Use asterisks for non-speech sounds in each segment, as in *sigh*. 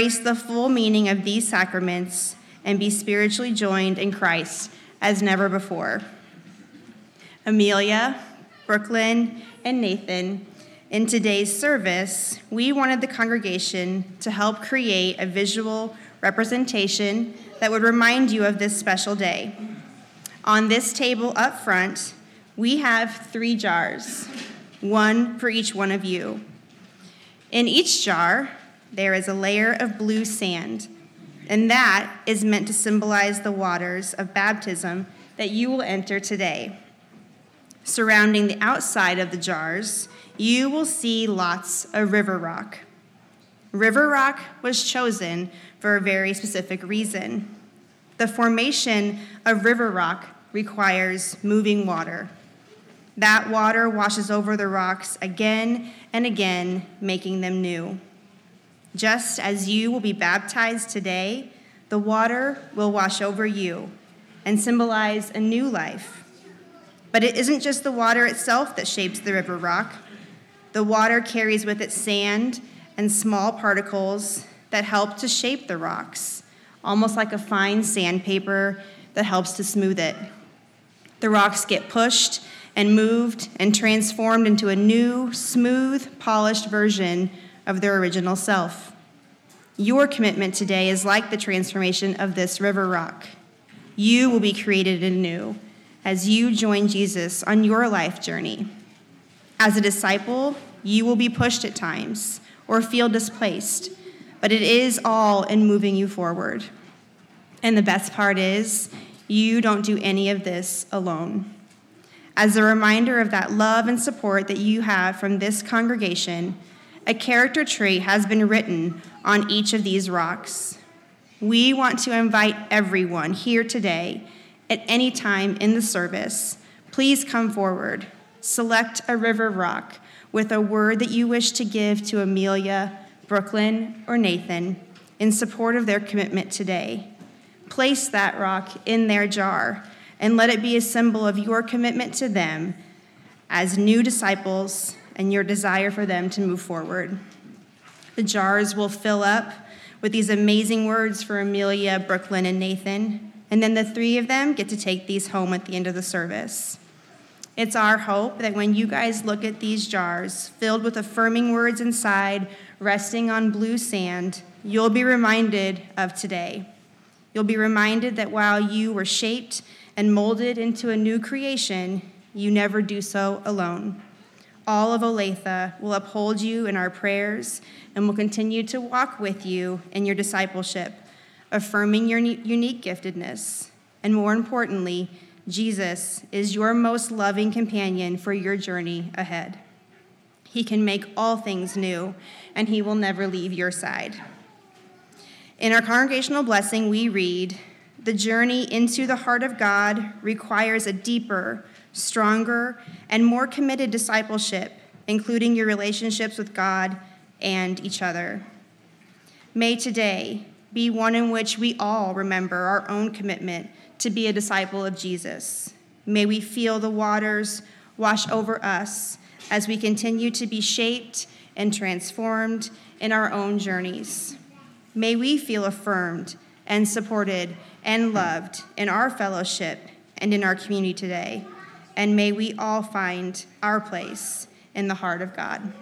embrace the full meaning of these sacraments and be spiritually joined in Christ as never before. Amelia, Brooklyn, and Nathan, in today's service, we wanted the congregation to help create a visual representation that would remind you of this special day. On this table up front, we have three jars, one for each one of you. In each jar, there is a layer of blue sand, and that is meant to symbolize the waters of baptism that you will enter today. Surrounding the outside of the jars, you will see lots of river rock. River rock was chosen for a very specific reason. The formation of river rock requires moving water. That water washes over the rocks again and again, making them new. Just as you will be baptized today, the water will wash over you and symbolize a new life. But it isn't just the water itself that shapes the river rock. The water carries with it sand and small particles that help to shape the rocks, almost like a fine sandpaper that helps to smooth it. The rocks get pushed and moved and transformed into a new, smooth, polished version of their original self. Your commitment today is like the transformation of this river rock. You will be created anew as you join Jesus on your life journey. As a disciple, you will be pushed at times or feel displaced, but it is all in moving you forward. And the best part is, you don't do any of this alone. As a reminder of that love and support that you have from this congregation, a character trait has been written on each of these rocks. We want to invite everyone here today, at any time in the service, please come forward. Select a river rock with a word that you wish to give to Amelia, Brooklyn, or Nathan in support of their commitment today. Place that rock in their jar and let it be a symbol of your commitment to them as new disciples and your desire for them to move forward. The jars will fill up with these amazing words for Amelia, Brooklyn, and Nathan, and then the three of them get to take these home at the end of the service. It's our hope that when you guys look at these jars filled with affirming words inside, resting on blue sand, you'll be reminded of today. You'll be reminded that while you were shaped and molded into a new creation, you never do so alone. All of Olathe will uphold you in our prayers and will continue to walk with you in your discipleship, affirming your unique giftedness, and more importantly, Jesus is your most loving companion for your journey ahead. He can make all things new, and he will never leave your side. In our congregational blessing, we read The journey into the heart of God requires a deeper, stronger, and more committed discipleship, including your relationships with God and each other. May today be one in which we all remember our own commitment to be a disciple of Jesus. May we feel the waters wash over us as we continue to be shaped and transformed in our own journeys. May we feel affirmed and supported and loved in our fellowship and in our community today. And may we all find our place in the heart of God.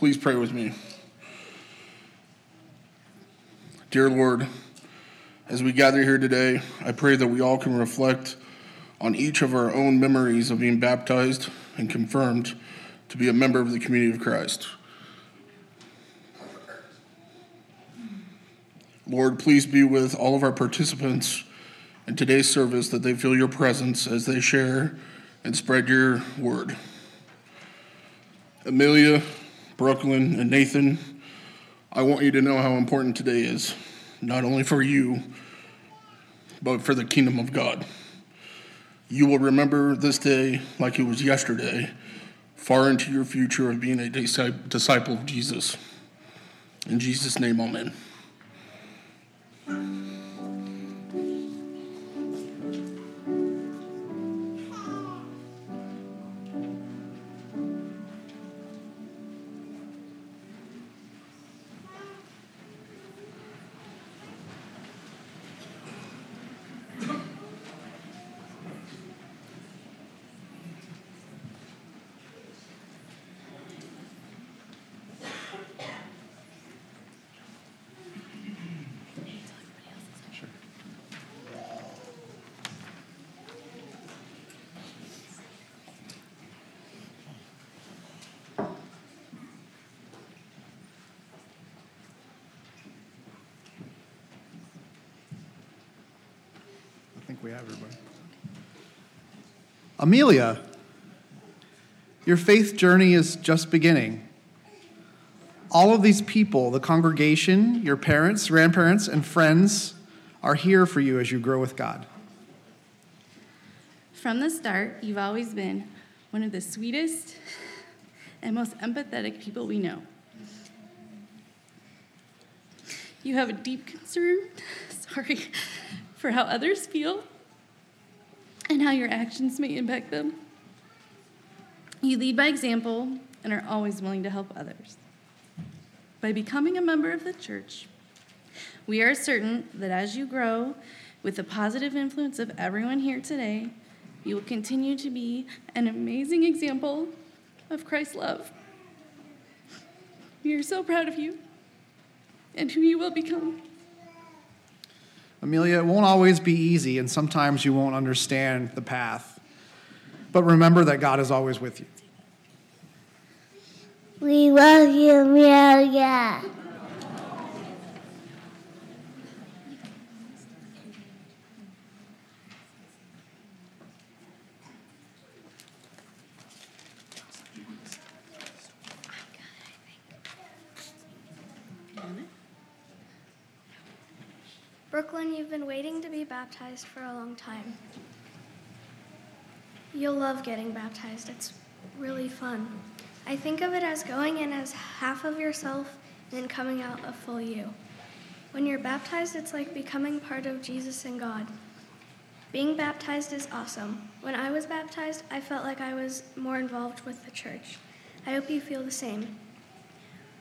Please pray with me. Dear Lord, as we gather here today, I pray that we all can reflect on each of our own memories of being baptized and confirmed to be a member of the community of Christ. Lord, please be with all of our participants in today's service that they feel your presence as they share and spread your word. Amelia, Brooklyn, and Nathan, I want you to know how important today is, not only for you, but for the kingdom of God. You will remember this day like it was yesterday, far into your future of being a disciple of Jesus. In Jesus' name, amen. Amelia, your faith journey is just beginning. All of these people, the congregation, your parents, grandparents, and friends, are here for you as you grow with God. From the start, you've always been one of the sweetest and most empathetic people we know. You have a deep concern, *laughs* sorry, for how others feel and how your actions may impact them. You lead by example and are always willing to help others. By becoming a member of the church, we are certain that as you grow with the positive influence of everyone here today, you will continue to be an amazing example of Christ's love. We are so proud of you and who you will become. Amelia, it won't always be easy, and sometimes you won't understand the path. But remember that God is always with you. We love you, Amelia. Brooklyn, you've been waiting to be baptized for a long time. You'll love getting baptized. It's really fun. I think of it as going in as half of yourself and then coming out a full you. When you're baptized, it's like becoming part of Jesus and God. Being baptized is awesome. When I was baptized, I felt like I was more involved with the church. I hope you feel the same.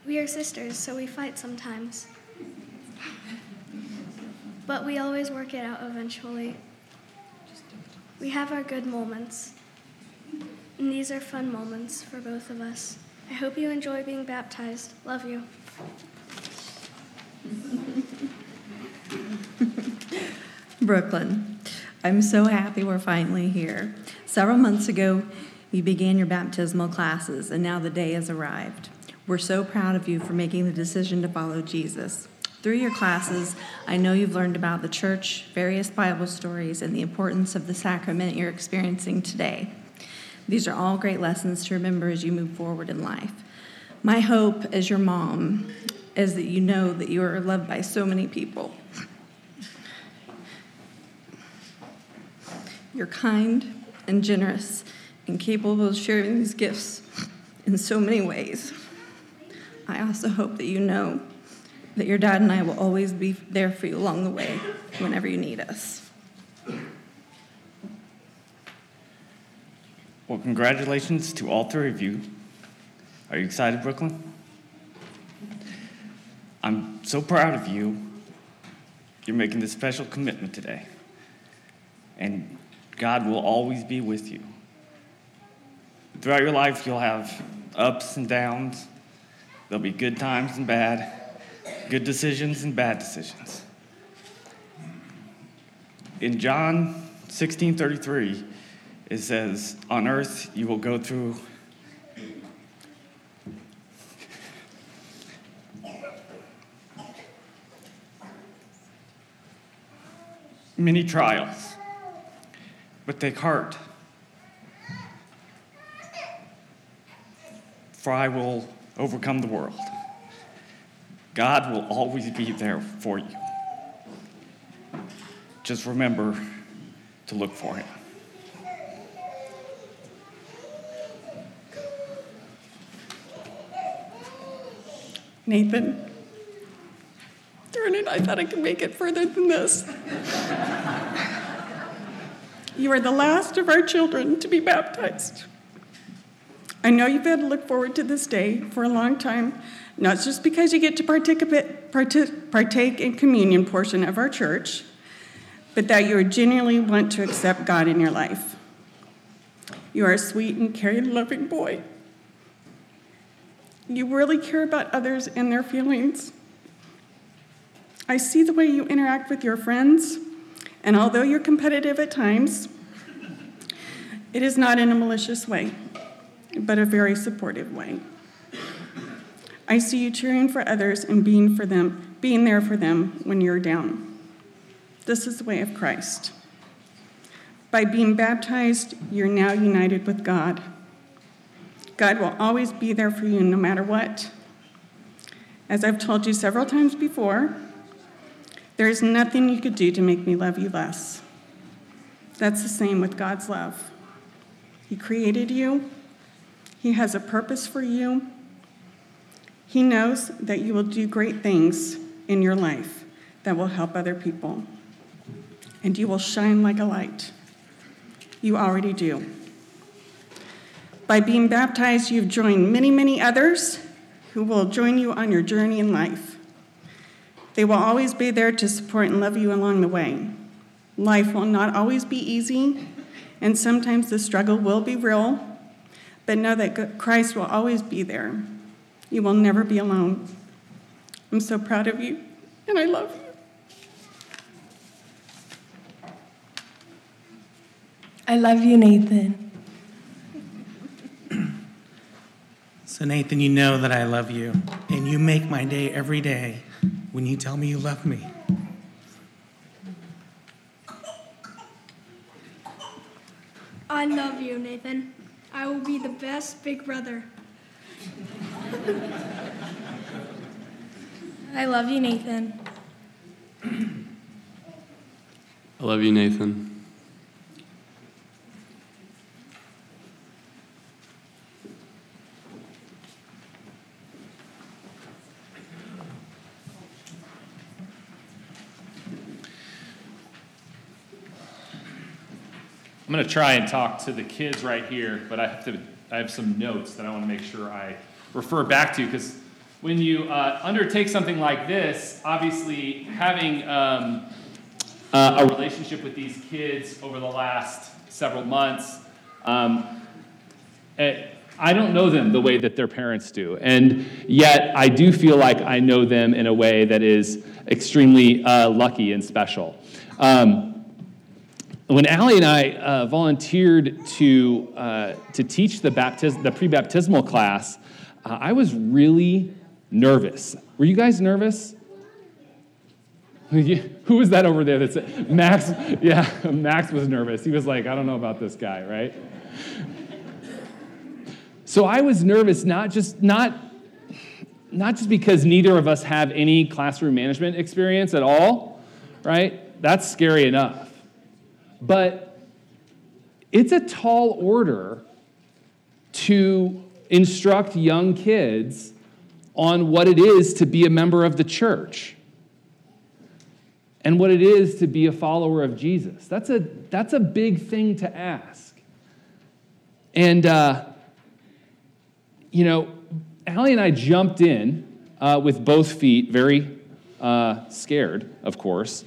We are sisters, so we fight sometimes *laughs* but we always work it out eventually. We have our good moments, and these are fun moments for both of us. I hope you enjoy being baptized. Love you. *laughs* Brooklyn, I'm so happy we're finally here. Several months ago, you began your baptismal classes, and now the day has arrived. We're so proud of you for making the decision to follow Jesus. Through your classes, I know you've learned about the church, various Bible stories, and the importance of the sacrament you're experiencing today. These are all great lessons to remember as you move forward in life. My hope as your mom is that you know that you are loved by so many people. You're kind and generous and capable of sharing these gifts in so many ways. I also hope that you know that your dad and I will always be there for you along the way whenever you need us. Well, congratulations to all three of you. Are you excited, Brooklyn? I'm so proud of you. You're making this special commitment today. And God will always be with you. Throughout your life, you'll have ups and downs, There'll be good times and bad, good decisions and bad decisions. In John 16 33, it says, On earth you will go through many trials, but take heart. For I will overcome the world. God will always be there for you. Just remember to look for Him. Nathan, darn it, I thought I could make it further than this. you are the last of our children to be baptized. I know you've had to look forward to this day for a long time, not just because you get to partake, partake in communion portion of our church, but that you genuinely want to accept God in your life. You are a sweet and caring, loving boy. You really care about others and their feelings. I see the way you interact with your friends, and although you're competitive at times, it is not in a malicious way but a very supportive way. I see you cheering for others and being for them, being there for them when you're down. This is the way of Christ. By being baptized, you're now united with God. God will always be there for you no matter what. As I've told you several times before, there is nothing you could do to make me love you less. That's the same with God's love. He created you, he has a purpose for you. He knows that you will do great things in your life that will help other people. And you will shine like a light. You already do. By being baptized, you've joined many, many others who will join you on your journey in life. They will always be there to support and love you along the way. Life will not always be easy, and sometimes the struggle will be real, but know that Christ will always be there. You will never be alone. I'm so proud of you, and I love you. I love you, Nathan. *clears throat* So, Nathan, you know that I love you, and you make my day every day when you tell me you love me. I love you, Nathan. I will be the best big brother. I love you, Nathan. I love you, Nathan. I'm going to try and talk to the kids right here, but I have to. I have some notes that I want to make sure I refer back to because when you uh, undertake something like this, obviously having um, uh, a relationship with these kids over the last several months, um, it, eh, I don't know them the way that their parents do. And yet, I do feel like I know them in a way that is extremely uh, lucky and special. Um, when Allie and I uh, volunteered to, uh, to teach the, baptis- the pre baptismal class, uh, I was really nervous. Were you guys nervous? *laughs* Who was that over there that said, Max? Yeah, *laughs* Max was nervous. He was like, I don't know about this guy, right? So I was nervous, not just, not, not just because neither of us have any classroom management experience at all, right? That's scary enough. But it's a tall order to instruct young kids on what it is to be a member of the church and what it is to be a follower of Jesus. That's a, that's a big thing to ask. And, uh, you know, Allie and I jumped in uh, with both feet, very uh, scared, of course.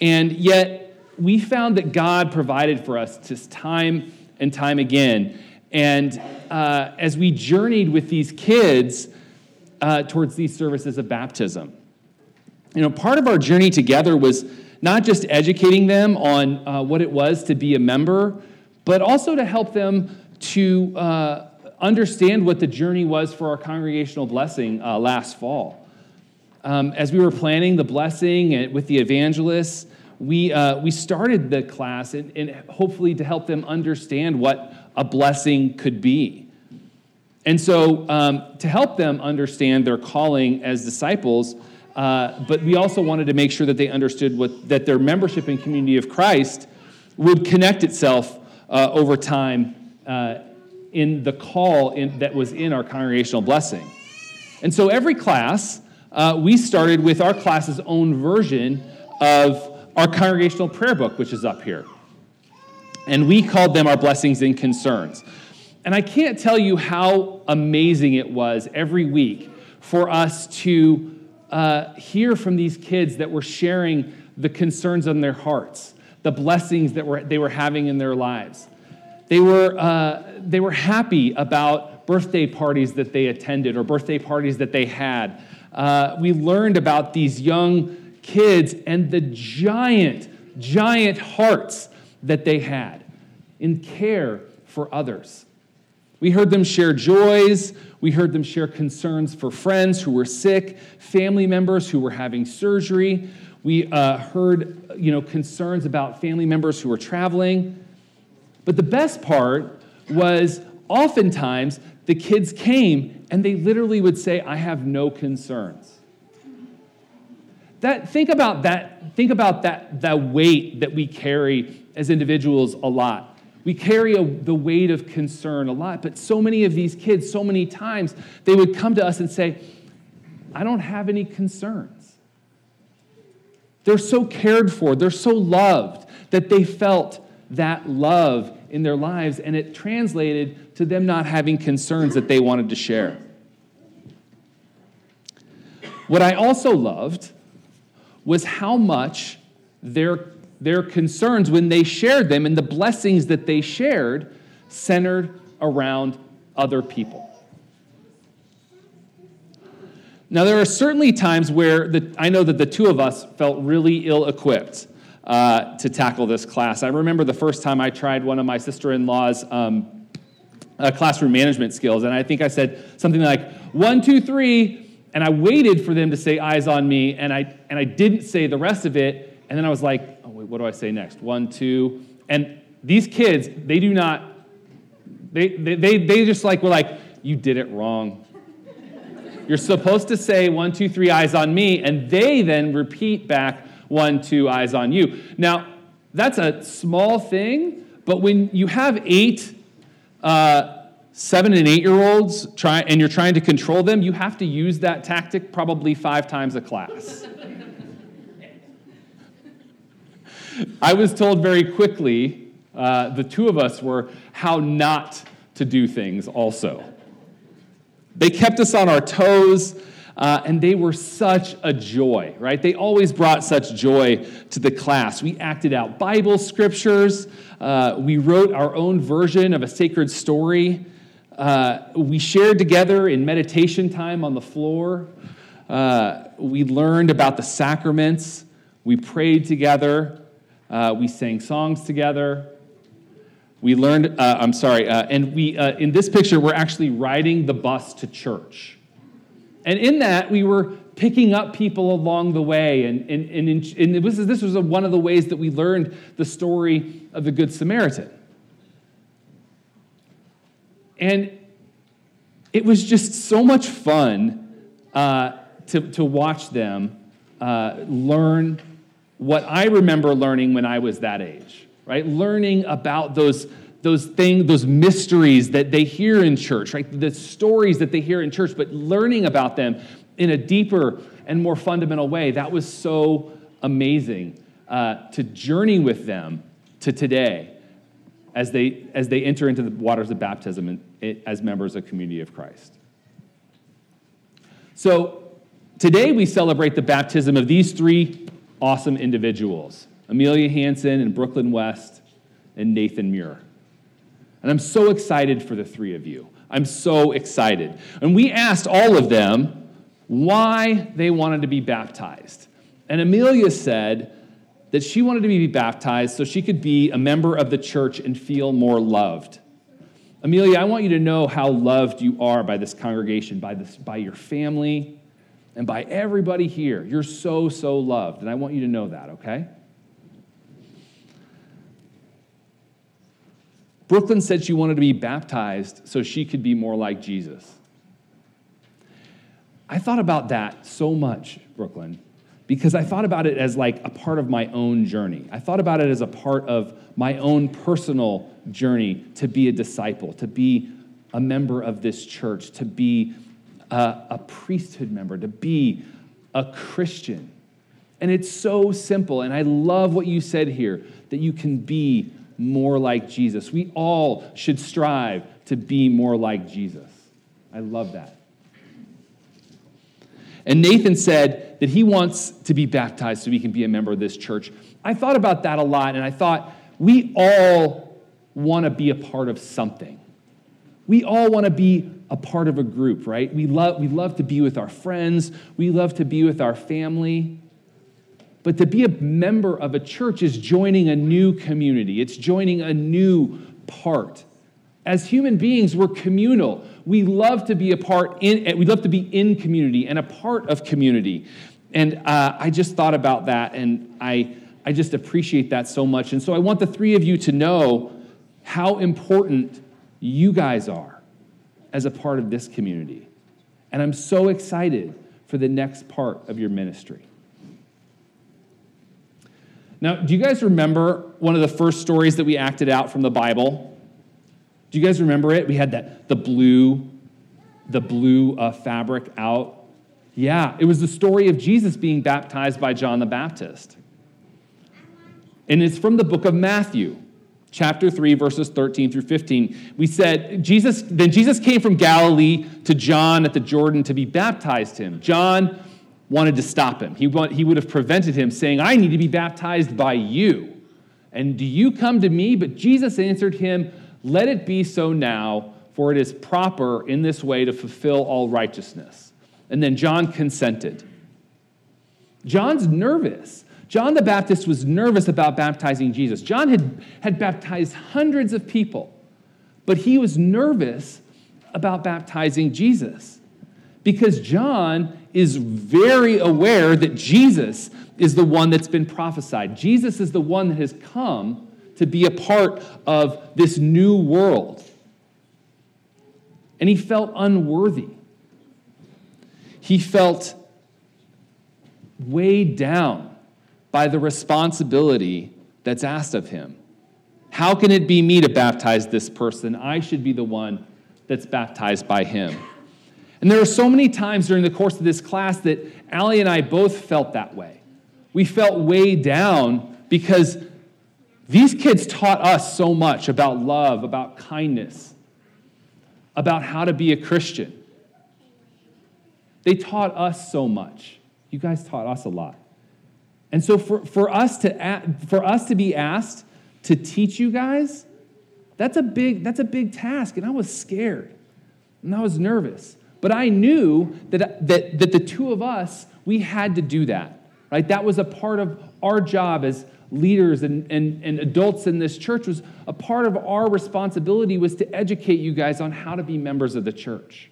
And yet, we found that God provided for us just time and time again. And uh, as we journeyed with these kids, uh, towards these services of baptism. You know, part of our journey together was not just educating them on uh, what it was to be a member, but also to help them to uh, understand what the journey was for our congregational blessing uh, last fall. Um, as we were planning the blessing and with the evangelists, we, uh, we started the class and, and hopefully to help them understand what a blessing could be. And so, um, to help them understand their calling as disciples, uh, but we also wanted to make sure that they understood what, that their membership in community of Christ would connect itself uh, over time uh, in the call in, that was in our congregational blessing. And so every class, uh, we started with our class's own version of our congregational prayer book, which is up here. And we called them our blessings and concerns. And I can't tell you how amazing it was every week for us to uh, hear from these kids that were sharing the concerns on their hearts, the blessings that were, they were having in their lives. They were, uh, they were happy about birthday parties that they attended or birthday parties that they had. Uh, we learned about these young kids and the giant, giant hearts that they had in care for others. We heard them share joys. We heard them share concerns for friends who were sick, family members who were having surgery. We uh, heard you know, concerns about family members who were traveling. But the best part was oftentimes the kids came and they literally would say, I have no concerns. That, think about that, think about that, that weight that we carry as individuals a lot. We carry a, the weight of concern a lot, but so many of these kids, so many times, they would come to us and say, I don't have any concerns. They're so cared for, they're so loved that they felt that love in their lives, and it translated to them not having concerns that they wanted to share. What I also loved was how much their their concerns when they shared them and the blessings that they shared centered around other people. Now, there are certainly times where the, I know that the two of us felt really ill equipped uh, to tackle this class. I remember the first time I tried one of my sister in law's um, uh, classroom management skills, and I think I said something like, one, two, three, and I waited for them to say eyes on me, and I, and I didn't say the rest of it, and then I was like, oh, wait, what do I say next? One, two. And these kids, they do not, they, they, they, they just like, were like, you did it wrong. You're supposed to say one, two, three, eyes on me, and they then repeat back one, two, eyes on you. Now, that's a small thing, but when you have eight, uh, seven and eight year olds try, and you're trying to control them, you have to use that tactic probably five times a class. *laughs* I was told very quickly, uh, the two of us were, how not to do things also. They kept us on our toes, uh, and they were such a joy, right? They always brought such joy to the class. We acted out Bible scriptures, uh, we wrote our own version of a sacred story. Uh, we shared together in meditation time on the floor. Uh, we learned about the sacraments. We prayed together. Uh, we sang songs together. We learned, uh, I'm sorry, uh, and we, uh, in this picture, we're actually riding the bus to church. And in that, we were picking up people along the way. And, and, and, and was, this was one of the ways that we learned the story of the Good Samaritan. And it was just so much fun uh, to, to watch them uh, learn what I remember learning when I was that age, right? Learning about those, those things, those mysteries that they hear in church, right? The stories that they hear in church, but learning about them in a deeper and more fundamental way. That was so amazing uh, to journey with them to today as they, as they enter into the waters of baptism and, as members of community of Christ. So today we celebrate the baptism of these three awesome individuals Amelia Hanson and Brooklyn West and Nathan Muir. And I'm so excited for the three of you. I'm so excited. And we asked all of them why they wanted to be baptized. And Amelia said that she wanted to be baptized so she could be a member of the church and feel more loved. Amelia, I want you to know how loved you are by this congregation, by, this, by your family, and by everybody here. You're so, so loved, and I want you to know that, okay? Brooklyn said she wanted to be baptized so she could be more like Jesus. I thought about that so much, Brooklyn, because I thought about it as like a part of my own journey. I thought about it as a part of my own personal journey to be a disciple, to be a member of this church, to be a, a priesthood member, to be a Christian. And it's so simple. And I love what you said here that you can be more like Jesus. We all should strive to be more like Jesus. I love that. And Nathan said that he wants to be baptized so he can be a member of this church. I thought about that a lot, and I thought we all want to be a part of something. We all want to be a part of a group, right? We love, we love to be with our friends, we love to be with our family. But to be a member of a church is joining a new community, it's joining a new part. As human beings, we're communal. We love to be a part in, we love to be in community and a part of community. And uh, I just thought about that and I, I just appreciate that so much. And so I want the three of you to know how important you guys are as a part of this community. And I'm so excited for the next part of your ministry. Now, do you guys remember one of the first stories that we acted out from the Bible? Do you guys remember it? We had that the blue, the blue uh, fabric out. Yeah, it was the story of Jesus being baptized by John the Baptist. And it's from the book of Matthew, chapter 3, verses 13 through 15. We said, Jesus, then Jesus came from Galilee to John at the Jordan to be baptized him. John wanted to stop him. He, want, he would have prevented him, saying, I need to be baptized by you. And do you come to me? But Jesus answered him, let it be so now, for it is proper in this way to fulfill all righteousness. And then John consented. John's nervous. John the Baptist was nervous about baptizing Jesus. John had, had baptized hundreds of people, but he was nervous about baptizing Jesus because John is very aware that Jesus is the one that's been prophesied. Jesus is the one that has come to be a part of this new world. And he felt unworthy. He felt weighed down by the responsibility that's asked of him. How can it be me to baptize this person? I should be the one that's baptized by him. And there are so many times during the course of this class that Allie and I both felt that way. We felt weighed down because these kids taught us so much about love, about kindness, about how to be a Christian. They taught us so much. You guys taught us a lot. And so for, for, us to, for us to be asked to teach you guys, that's a big, that's a big task. And I was scared and I was nervous. But I knew that, that, that the two of us, we had to do that, right? That was a part of our job as, leaders and, and, and adults in this church was a part of our responsibility was to educate you guys on how to be members of the church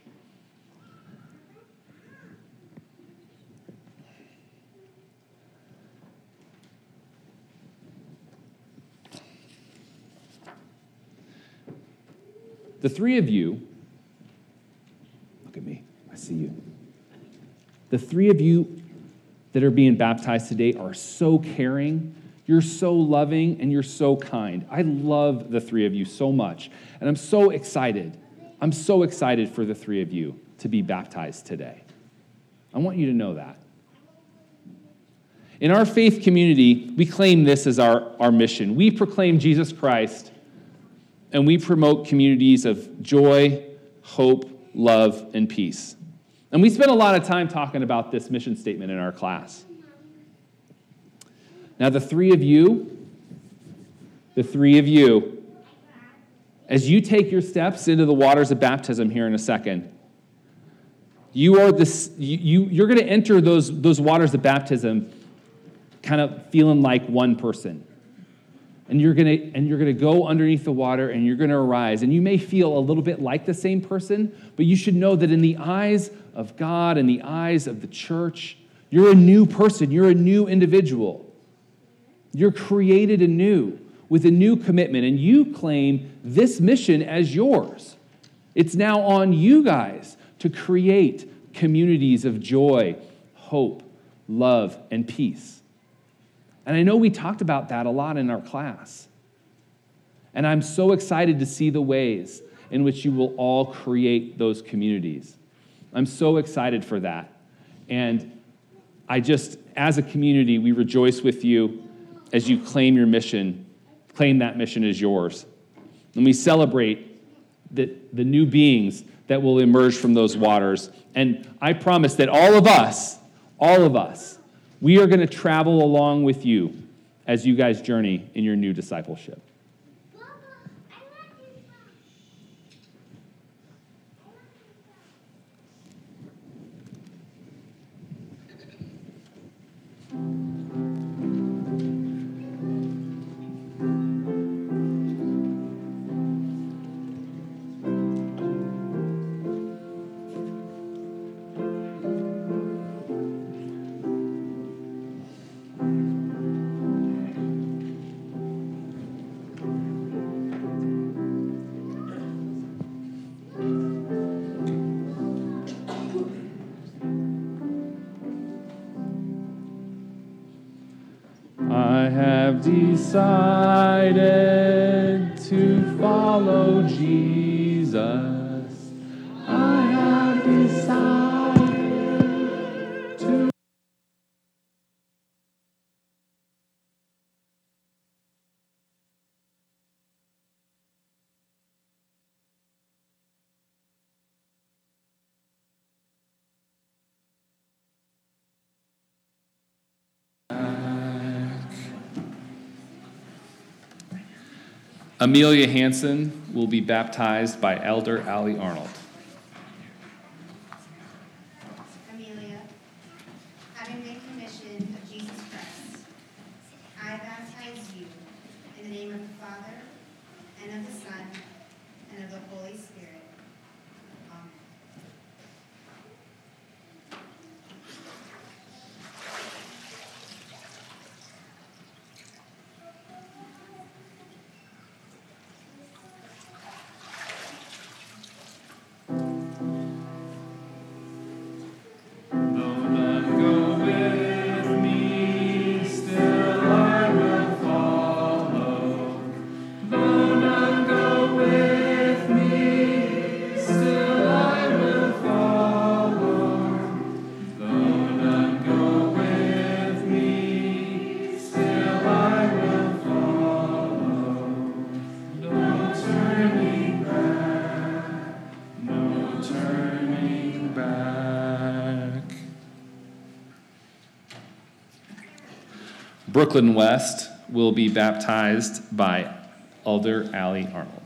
the three of you look at me i see you the three of you that are being baptized today are so caring you're so loving and you're so kind. I love the three of you so much. And I'm so excited. I'm so excited for the three of you to be baptized today. I want you to know that. In our faith community, we claim this as our, our mission. We proclaim Jesus Christ and we promote communities of joy, hope, love, and peace. And we spend a lot of time talking about this mission statement in our class. Now, the three of you, the three of you, as you take your steps into the waters of baptism here in a second, You are this, you, you, you're going to enter those, those waters of baptism kind of feeling like one person. And you're, gonna, and you're gonna go underneath the water and you're gonna arise. And you may feel a little bit like the same person, but you should know that in the eyes of God and the eyes of the church, you're a new person, you're a new individual. You're created anew with a new commitment, and you claim this mission as yours. It's now on you guys to create communities of joy, hope, love, and peace. And I know we talked about that a lot in our class. And I'm so excited to see the ways in which you will all create those communities. I'm so excited for that. And I just, as a community, we rejoice with you as you claim your mission, claim that mission as yours. And we celebrate the, the new beings that will emerge from those waters. And I promise that all of us, all of us, we are going to travel along with you as you guys journey in your new discipleship. Amelia Hanson will be baptized by Elder Allie Arnold. Brooklyn West will be baptized by Elder Allie Arnold.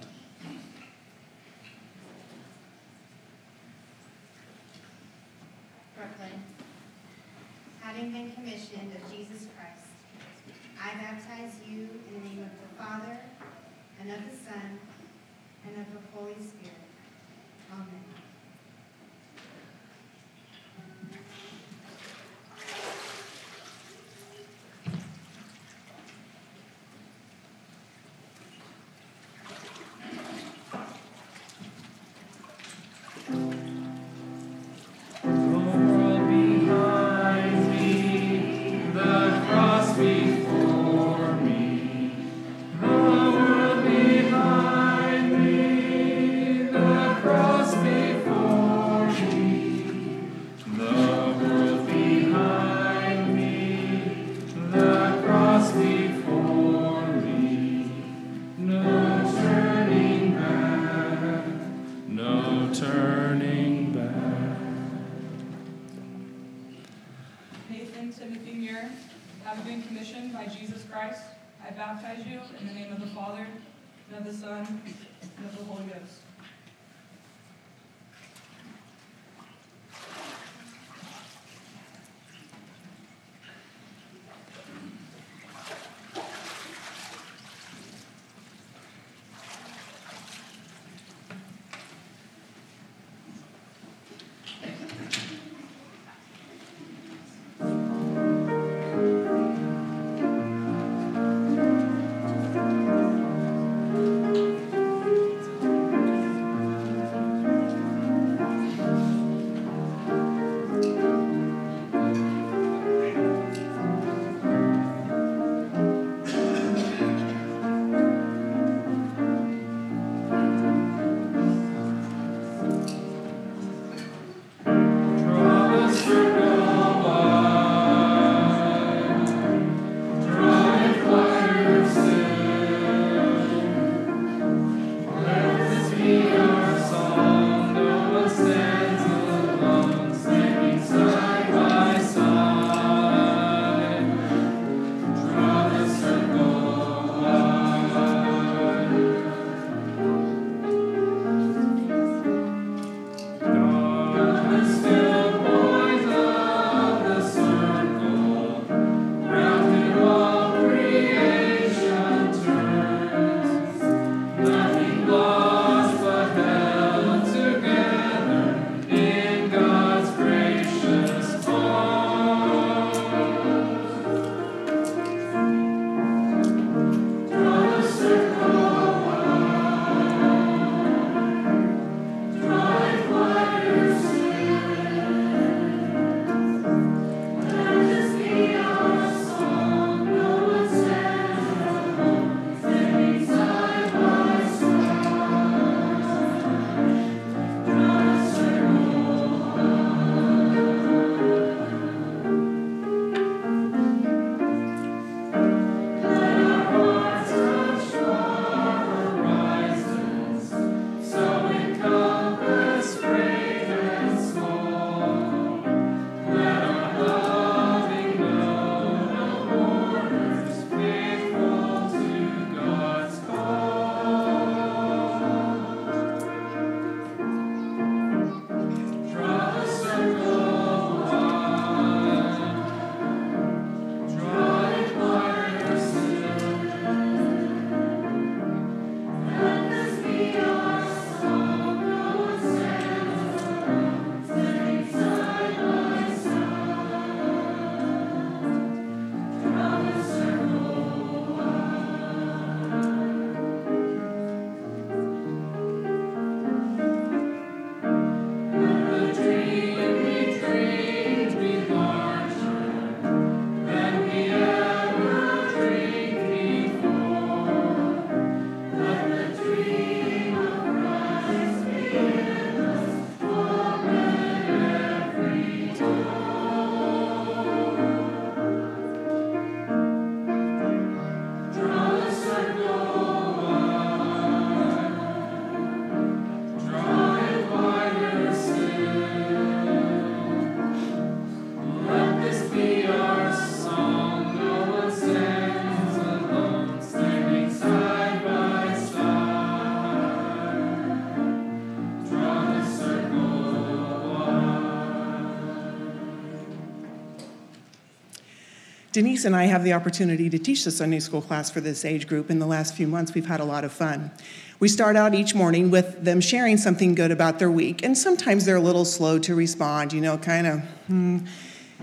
Denise and I have the opportunity to teach the Sunday school class for this age group. In the last few months, we've had a lot of fun. We start out each morning with them sharing something good about their week, and sometimes they're a little slow to respond, you know, kind of, hmm.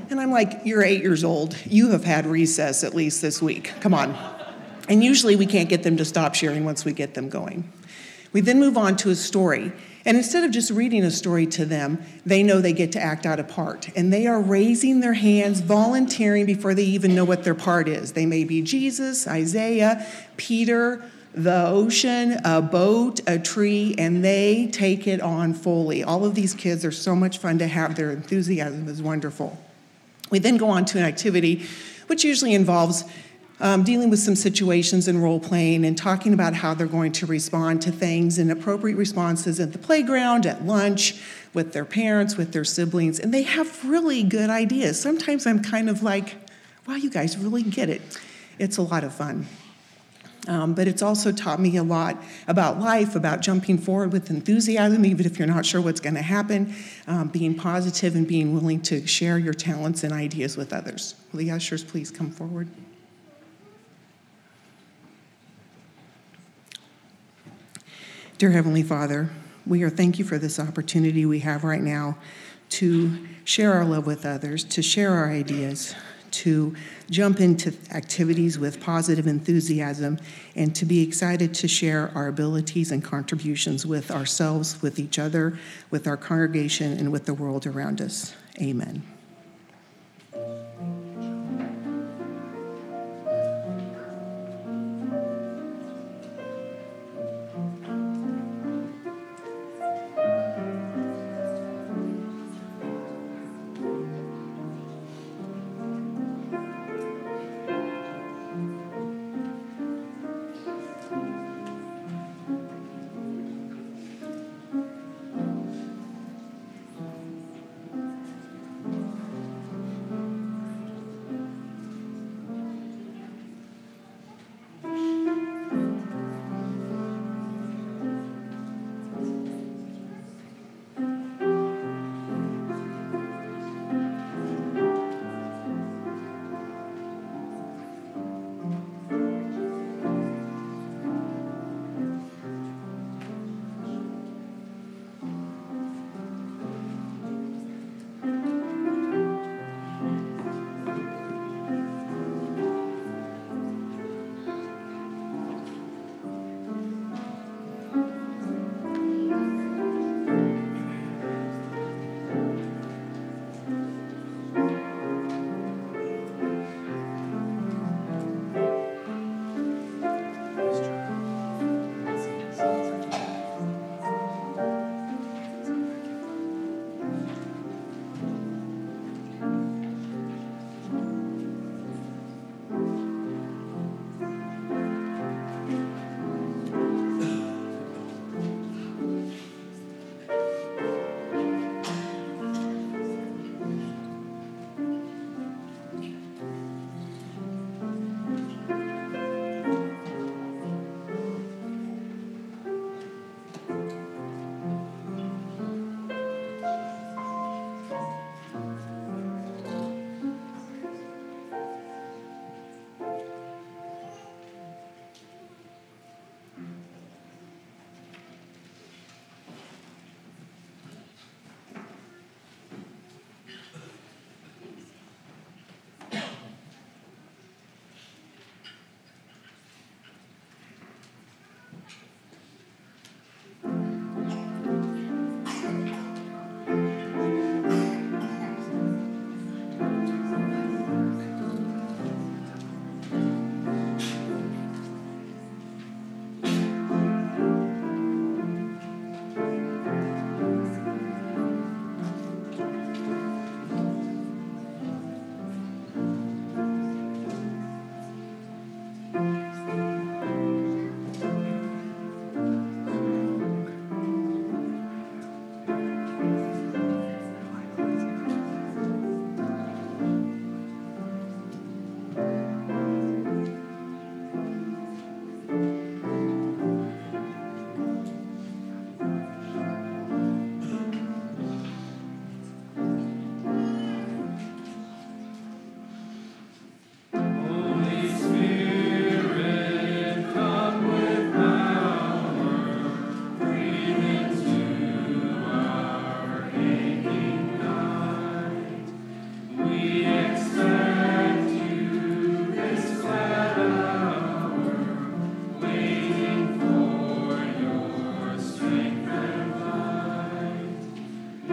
And I'm like, You're eight years old. You have had recess at least this week. Come on. And usually we can't get them to stop sharing once we get them going. We then move on to a story. And instead of just reading a story to them, they know they get to act out a part. And they are raising their hands, volunteering before they even know what their part is. They may be Jesus, Isaiah, Peter, the ocean, a boat, a tree, and they take it on fully. All of these kids are so much fun to have. Their enthusiasm is wonderful. We then go on to an activity which usually involves um, dealing with some situations and role playing and talking about how they're going to respond to things and appropriate responses at the playground, at lunch, with their parents, with their siblings. And they have really good ideas. Sometimes I'm kind of like, wow, you guys really get it. It's a lot of fun. Um, but it's also taught me a lot about life, about jumping forward with enthusiasm, even if you're not sure what's going to happen, um, being positive and being willing to share your talents and ideas with others. Will the ushers please come forward? Dear Heavenly Father, we are thank you for this opportunity we have right now to share our love with others, to share our ideas, to jump into activities with positive enthusiasm, and to be excited to share our abilities and contributions with ourselves, with each other, with our congregation, and with the world around us. Amen.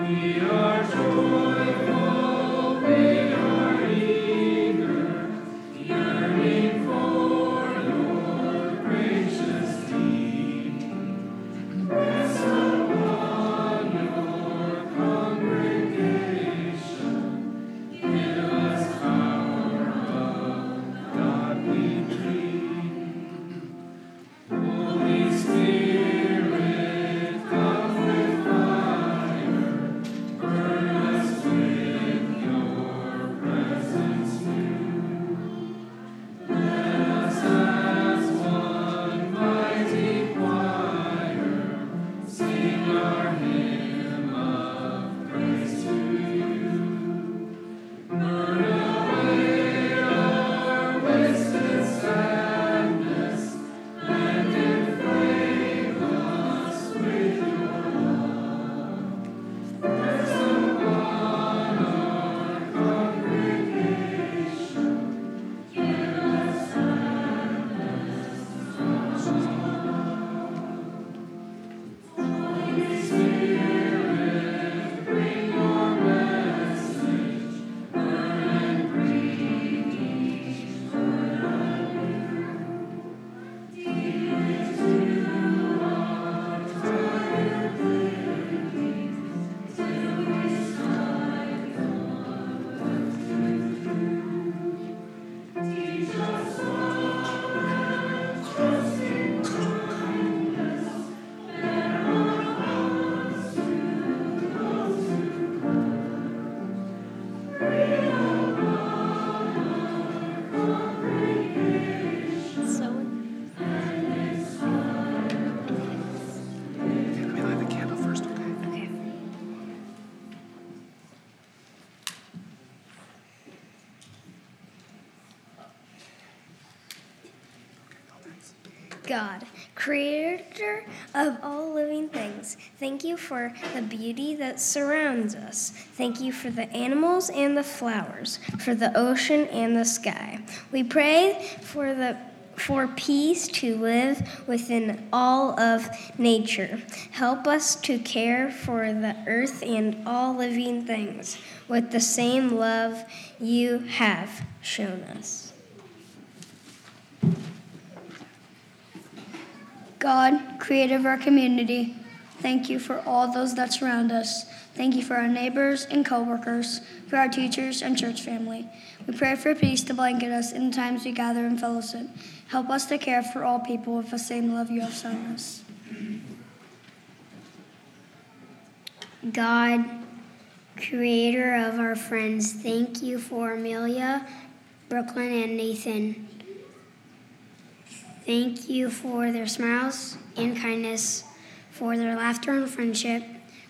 Maria. God, creator of all living things, thank you for the beauty that surrounds us. Thank you for the animals and the flowers, for the ocean and the sky. We pray for the for peace to live within all of nature. Help us to care for the earth and all living things with the same love you have shown us. God, creator of our community, thank you for all those that surround us. Thank you for our neighbors and coworkers, for our teachers and church family. We pray for peace to blanket us in the times we gather in fellowship. Help us to care for all people with the same love you have shown us. God, creator of our friends, thank you for Amelia, Brooklyn, and Nathan. Thank you for their smiles and kindness, for their laughter and friendship.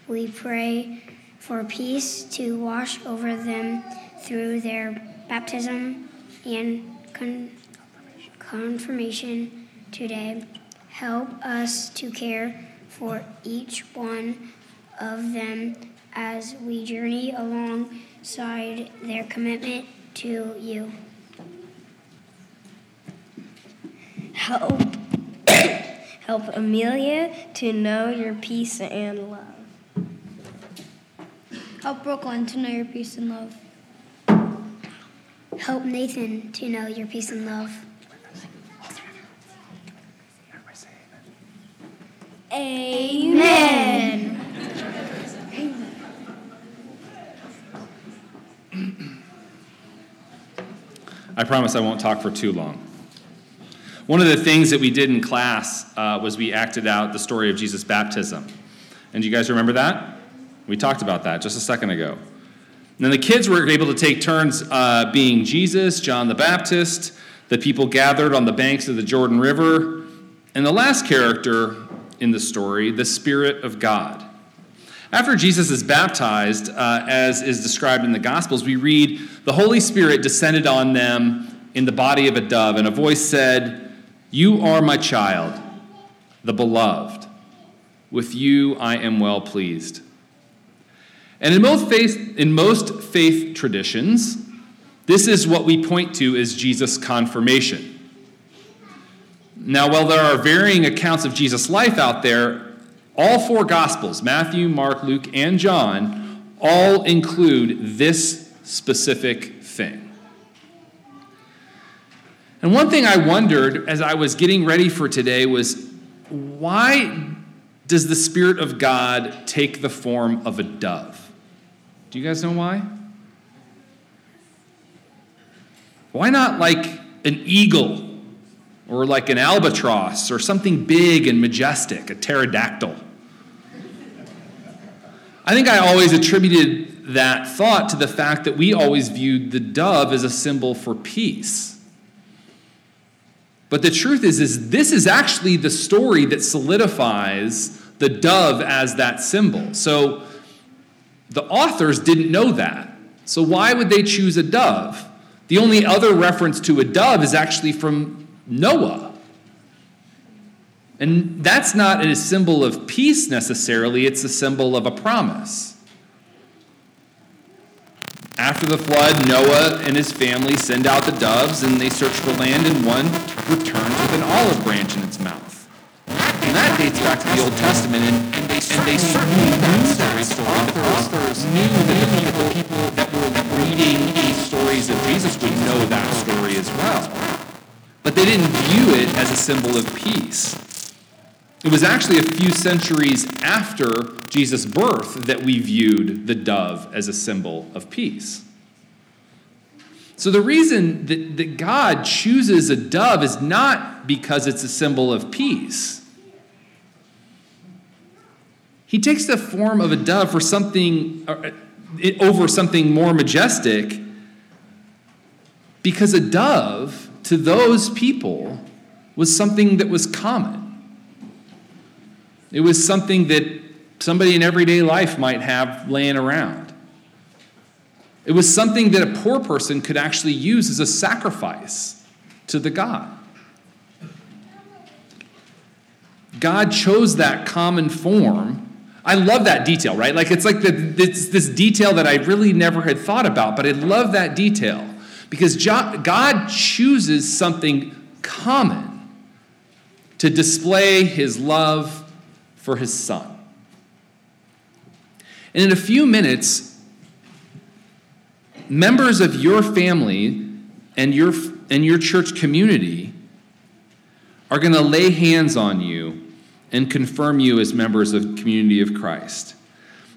We pray for peace to wash over them through their baptism and con- confirmation today. Help us to care for each one of them as we journey alongside their commitment to you. Help *coughs* help Amelia to know your peace and love. Help Brooklyn to know your peace and love. Help Nathan to know your peace and love. Amen. I promise I won't talk for too long. One of the things that we did in class uh, was we acted out the story of Jesus' baptism. And do you guys remember that? We talked about that just a second ago. And then the kids were able to take turns uh, being Jesus, John the Baptist, the people gathered on the banks of the Jordan River, and the last character in the story, the Spirit of God. After Jesus is baptized, uh, as is described in the Gospels, we read, The Holy Spirit descended on them in the body of a dove, and a voice said, You are my child, the beloved. With you I am well pleased. And in most faith, in most faith traditions, this is what we point to as Jesus' confirmation. Now, while there are varying accounts of Jesus' life out there, all four Gospels, Matthew, Mark, Luke, and John, all include this specific thing. And one thing I wondered as I was getting ready for today was why does the Spirit of God take the form of a dove? Do you guys know why? Why not like an eagle or like an albatross or something big and majestic, a pterodactyl? I think I always attributed that thought to the fact that we always viewed the dove as a symbol for peace. But the truth is, is this is actually the story that solidifies the dove as that symbol. So the authors didn't know that. So why would they choose a dove? The only other reference to a dove is actually from Noah. And that's not a symbol of peace necessarily, it's a symbol of a promise. After the flood, Noah and his family send out the doves and they search for land, and one returns with an olive branch in its mouth. And that dates back to the Old Testament, and, and, they, certainly knew that story. The authors knew that the people, people that were reading these stories of Jesus would know that story as well. But they didn't view it as a symbol of peace. It was actually a few centuries after Jesus' birth that we viewed the dove as a symbol of peace. So, the reason that, that God chooses a dove is not because it's a symbol of peace. He takes the form of a dove for something uh, over something more majestic because a dove to those people was something that was common. It was something that somebody in everyday life might have laying around. It was something that a poor person could actually use as a sacrifice to the God. God chose that common form. I love that detail, right? Like it's like the, this, this detail that I really never had thought about, but I love that detail because God chooses something common to display his love for his son. And in a few minutes, members of your family and your, and your church community are going to lay hands on you and confirm you as members of community of Christ.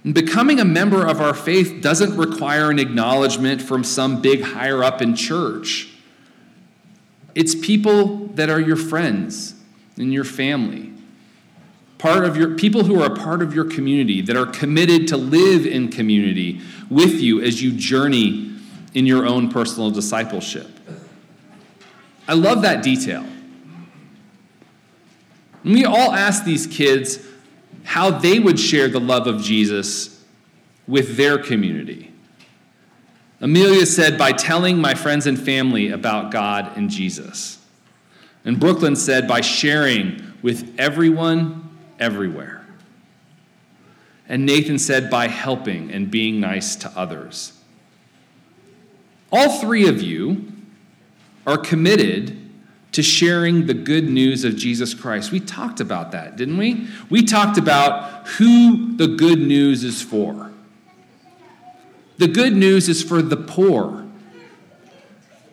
And becoming a member of our faith doesn't require an acknowledgement from some big higher up in church. It's people that are your friends and your family part of your people who are a part of your community that are committed to live in community with you as you journey in your own personal discipleship. I love that detail. And we all ask these kids how they would share the love of Jesus with their community. Amelia said, by telling my friends and family about God and Jesus. And Brooklyn said, by sharing with everyone everywhere. And Nathan said, by helping and being nice to others. All three of you are committed to sharing the good news of Jesus Christ. We talked about that, didn't we? We talked about who the good news is for. The good news is for the poor,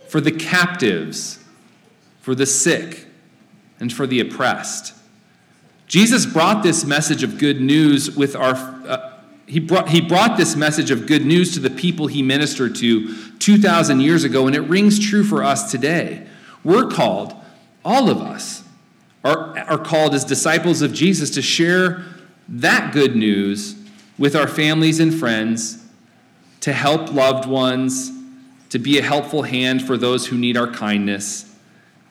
for the captives, for the sick, and for the oppressed. Jesus brought this message of good news with our. Uh, he brought, he brought this message of good news to the people he ministered to 2,000 years ago, and it rings true for us today. We're called, all of us, are, are called as disciples of Jesus to share that good news with our families and friends, to help loved ones, to be a helpful hand for those who need our kindness,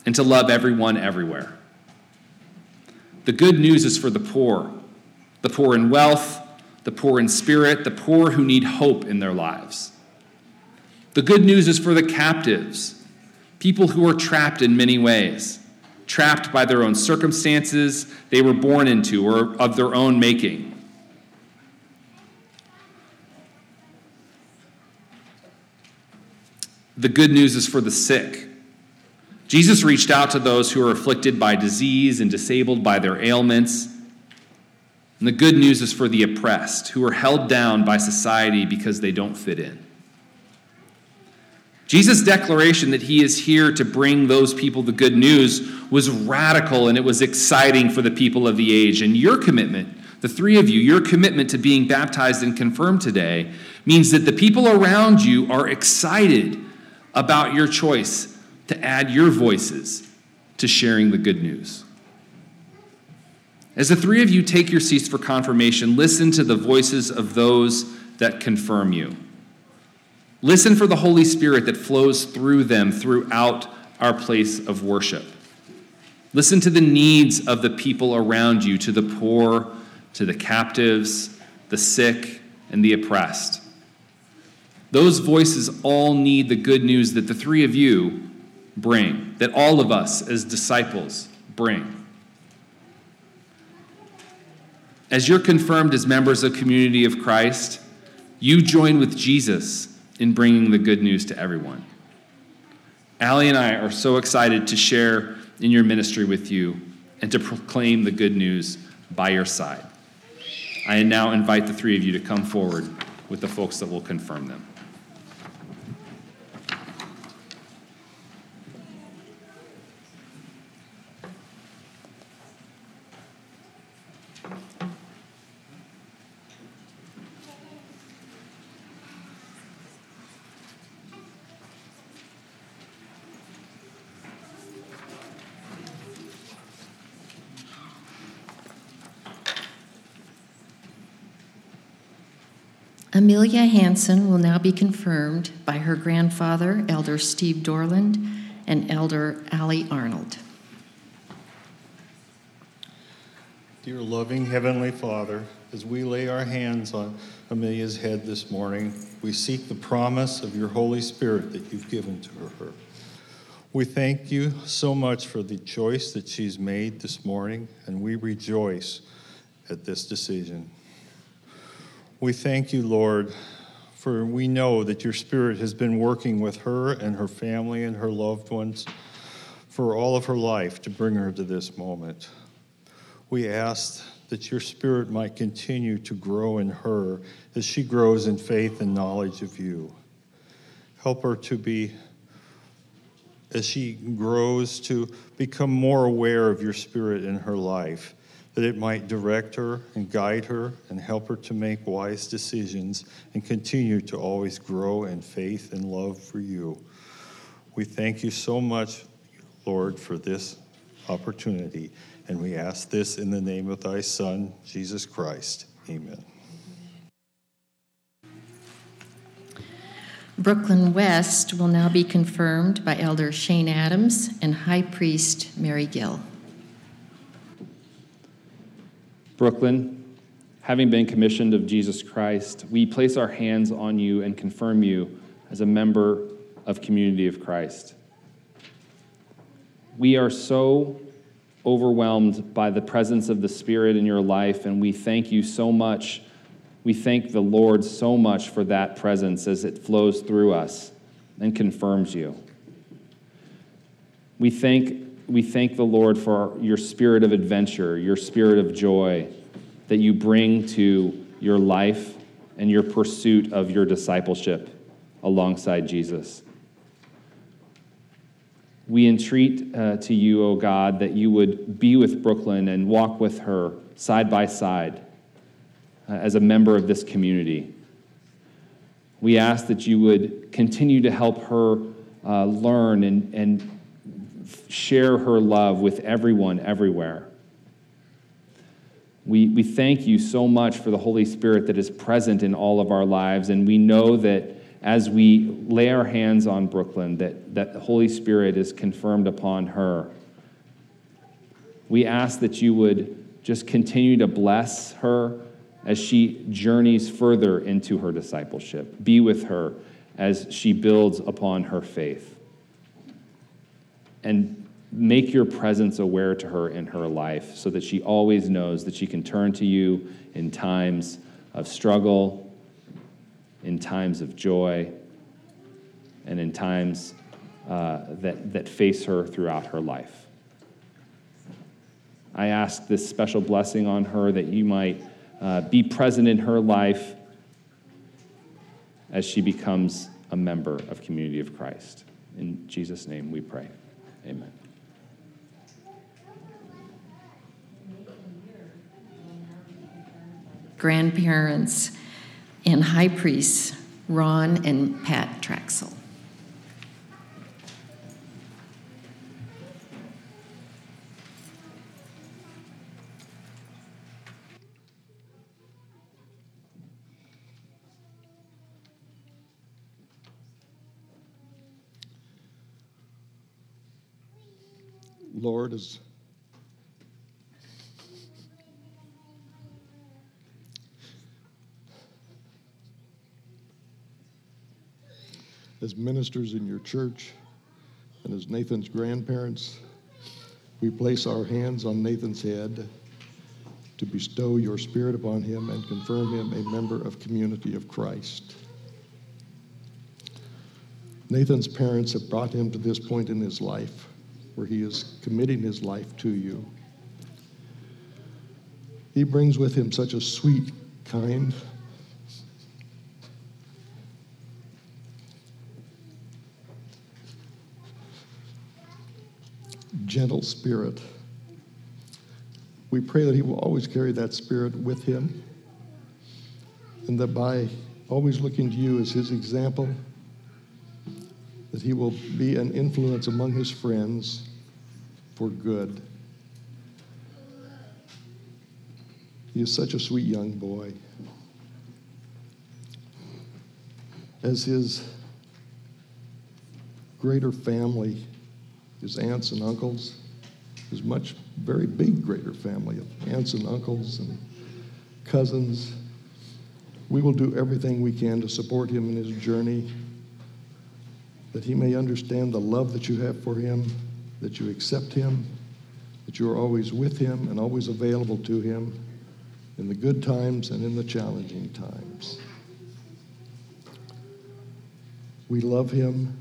and to love everyone everywhere. The good news is for the poor, the poor in wealth, the poor in spirit, the poor who need hope in their lives. The good news is for the captives, people who are trapped in many ways, trapped by their own circumstances they were born into or of their own making. The good news is for the sick, Jesus reached out to those who are afflicted by disease and disabled by their ailments. And the good news is for the oppressed, who are held down by society because they don't fit in. Jesus' declaration that he is here to bring those people the good news was radical and it was exciting for the people of the age. And your commitment, the three of you, your commitment to being baptized and confirmed today means that the people around you are excited about your choice to add your voices to sharing the good news. As the three of you take your seats for confirmation, listen to the voices of those that confirm you. Listen for the Holy Spirit that flows through them throughout our place of worship. Listen to the needs of the people around you, to the poor, to the captives, the sick, and the oppressed. Those voices all need the good news that the three of you bring, that all of us as disciples bring. As you're confirmed as members of community of Christ, you join with Jesus in bringing the good news to everyone. Allie and I are so excited to share in your ministry with you and to proclaim the good news by your side. I now invite the three of you to come forward with the folks that will confirm them. Amelia Hanson will now be confirmed by her grandfather, Elder Steve Dorland, and Elder Allie Arnold. Dear loving Heavenly Father, as we lay our hands on Amelia's head this morning, we seek the promise of your Holy Spirit that you've given to her. We thank you so much for the choice that she's made this morning, and we rejoice at this decision. We thank you, Lord, for we know that your Spirit has been working with her and her family and her loved ones for all of her life to bring her to this moment. We ask that your Spirit might continue to grow in her as she grows in faith and knowledge of you. Help her to be, as she grows, to become more aware of your Spirit in her life that it might direct her and guide her and help her to make wise decisions and continue to always grow in faith and love for you. We thank you so much, Lord, for this opportunity, and we ask this in the name of thy Son, Jesus Christ. Amen. Brooklyn West will now be confirmed by Elder Shane Adams and High Priest Mary Gill. Brooklyn, having been commissioned of Jesus Christ, we place our hands on you and confirm you as a member of Community of Christ. We are so overwhelmed by the presence of the Spirit in your life, and we thank you so much. We thank the Lord so much for that presence as it flows through us and confirms you. We thank we thank the Lord for your spirit of adventure, your spirit of joy that you bring to your life and your pursuit of your discipleship alongside Jesus. We entreat uh, to you, O oh God, that you would be with Brooklyn and walk with her side by side uh, as a member of this community. We ask that you would continue to help her uh, learn and, and share her love with everyone, everywhere. We, we thank you so much for the Holy Spirit that is present in all of our lives, and we know that as we lay our hands on Brooklyn, that, that the Holy Spirit is confirmed upon her. We ask that you would just continue to bless her as she journeys further into her discipleship. Be with her as she builds upon her faith and make your presence aware to her in her life so that she always knows that she can turn to you in times of struggle, in times of joy, and in times uh, that, that face her throughout her life. I ask this special blessing on her that you might uh, be present in her life as she becomes a member of Community of Christ. In Jesus' name we pray. Amen. Grandparents and high priests Ron and Pat Traxel. Lord, as as ministers in your church and as Nathan's grandparents, we place our hands on Nathan's head to bestow your spirit upon him and confirm him a member of community of Christ. Nathan's parents have brought him to this point in his life where he is committing his life to you. He brings with him such a sweet, kind, gentle spirit. We pray that he will always carry that spirit with him and that by always looking to you as his example, that he will be an influence among his friends for good. He is such a sweet young boy. As his greater family, his aunts and uncles, his much, very big, greater family of aunts and uncles and cousins. We will do everything we can to support him in his journey, that he may understand the love that you have for him, that you accept him, that you are always with him and always available to him in the good times and in the challenging times. We love him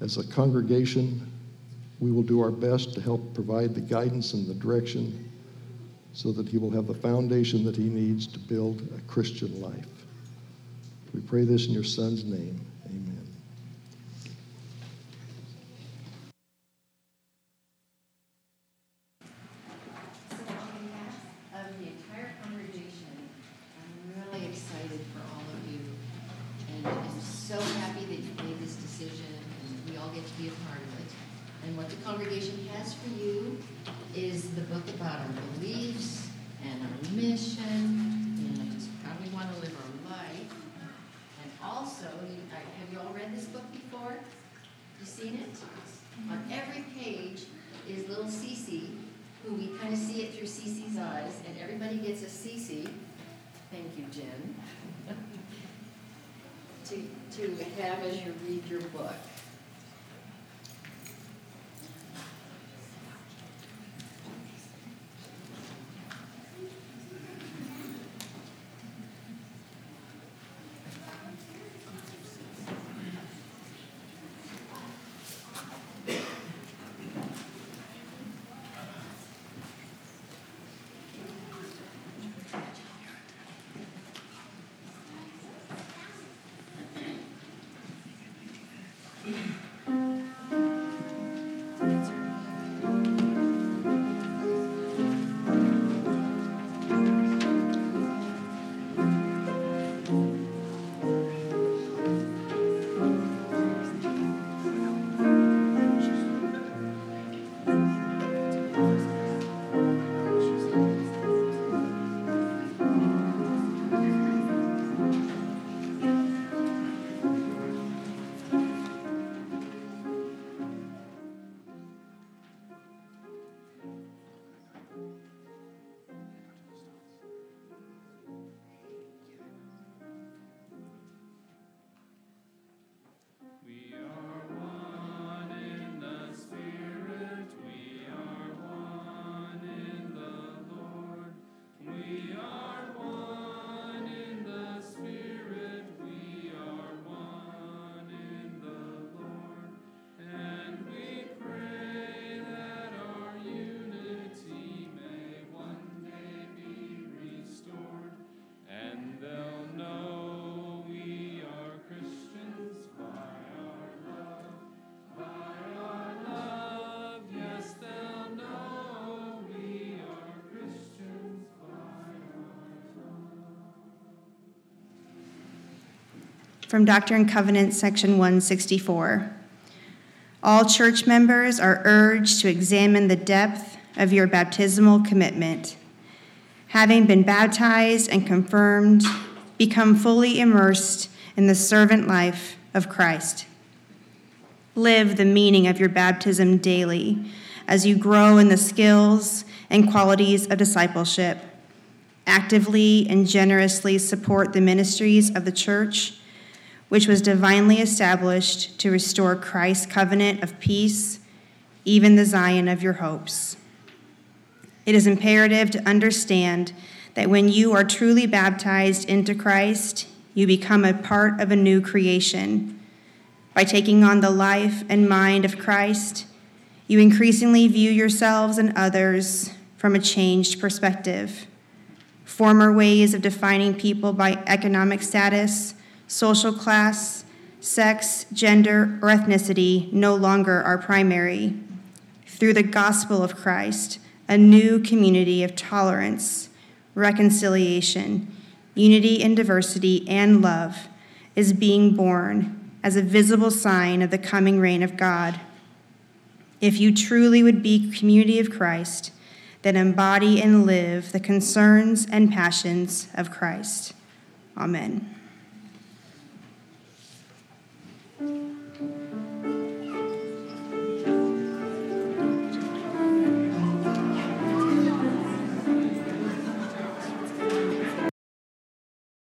as a congregation, we will do our best to help provide the guidance and the direction so that he will have the foundation that he needs to build a Christian life. We pray this in your son's name. Amen. So on behalf of the entire congregation, I'm really excited for all of you. And I'm so happy that you made this decision and we all get to be a part of it. And what the congregation has for you is the book about our beliefs and our mission and how we want to live our life. And also, you, I- have you all read this book before? You seen it? On mm-hmm. every page is little Cece, who we kind of see it through Cece's eyes, and everybody gets a Cece. Thank you, Jen. *laughs* to, to have as you read your book. From Doctrine and Covenants, section 164. All church members are urged to examine the depth of your baptismal commitment. Having been baptized and confirmed, become fully immersed in the servant life of Christ. Live the meaning of your baptism daily as you grow in the skills and qualities of discipleship. Actively and generously support the ministries of the church, which was divinely established to restore Christ's covenant of peace, even the Zion of your hopes. It is imperative to understand that when you are truly baptized into Christ, you become a part of a new creation. By taking on the life and mind of Christ, you increasingly view yourselves and others from a changed perspective. Former ways of defining people by economic status, social class, sex, gender, or ethnicity no longer are primary. Through the gospel of Christ, a new community of tolerance, reconciliation, unity and diversity, and love is being born as a visible sign of the coming reign of God. If you truly would be community of Christ, then embody and live the concerns and passions of Christ. Amen.